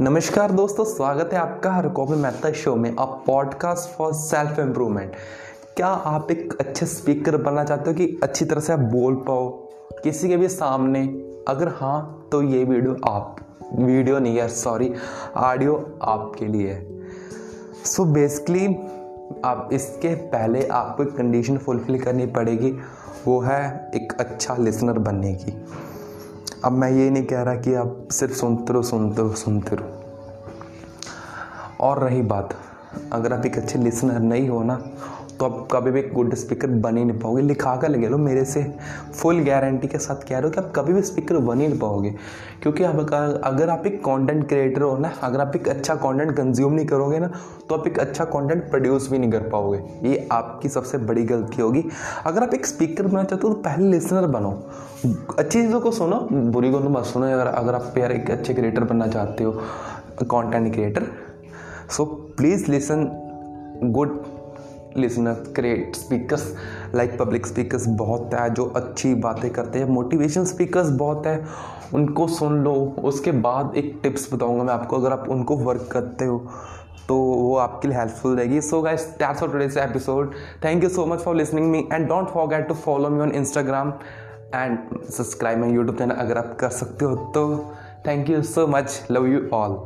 नमस्कार दोस्तों, स्वागत है आपका हर कॉपी मेहता शो में, a podcast for self improvement क्या आप एक अच्छे स्पीकर बनना चाहते हो कि अच्छी तरह से आप बोल पाओ किसी के भी सामने? अगर हाँ तो ये वीडियो आप वीडियो नहीं है सॉरी ऑडियो आपके लिए है। सो बेसिकली आप इसके पहले आपको एक कंडीशन फुलफिल करनी पड़ेगी, वो है एक अच्छा लिसनर बनने की। अब मैं ये नहीं कह रहा कि आप सिर्फ़ सुनते रहो सुनते रहो सुनते रहो। और रही बात, अगर आप एक अच्छे लिसनर नहीं हो ना तो आप कभी भी गुड स्पीकर बन ही नहीं पाओगे। लिखा कर लगे लो, मेरे से फुल गारंटी के साथ कह रहे हो कि आप कभी भी स्पीकर बन ही नहीं पाओगे। क्योंकि आप अगर आप एक कंटेंट क्रिएटर हो ना, अगर आप एक अच्छा कंटेंट कंज्यूम नहीं करोगे ना तो आप एक अच्छा कंटेंट प्रोड्यूस भी नहीं कर पाओगे। ये आपकी सबसे बड़ी गलती होगी। अगर आप एक स्पीकर बनना चाहते हो तो पहले लिसनर बनो। अच्छी चीज़ों को सुनो, बुरी को मत सुनो। अगर अगर आप यार एक अच्छे क्रिएटर बनना चाहते हो content creator so please listen good listener, create speakers, like public speakers बहुत है, जो अच्छी बातें करते हैं, मोटिवेशन स्पीकर्स बहुत है, उनको सुन लो। उसके बाद एक टिप्स बताऊँगा मैं आपको, अगर आप उनको वर्क करते हो तो वो आपके लिए हेल्पफुल रहेगी। So guys that's for today's episode thank you so much for listening me and don't forget to follow me on Instagram and subscribe my YouTube channel अगर आप कर सकते हो तो। Thank you so much love you all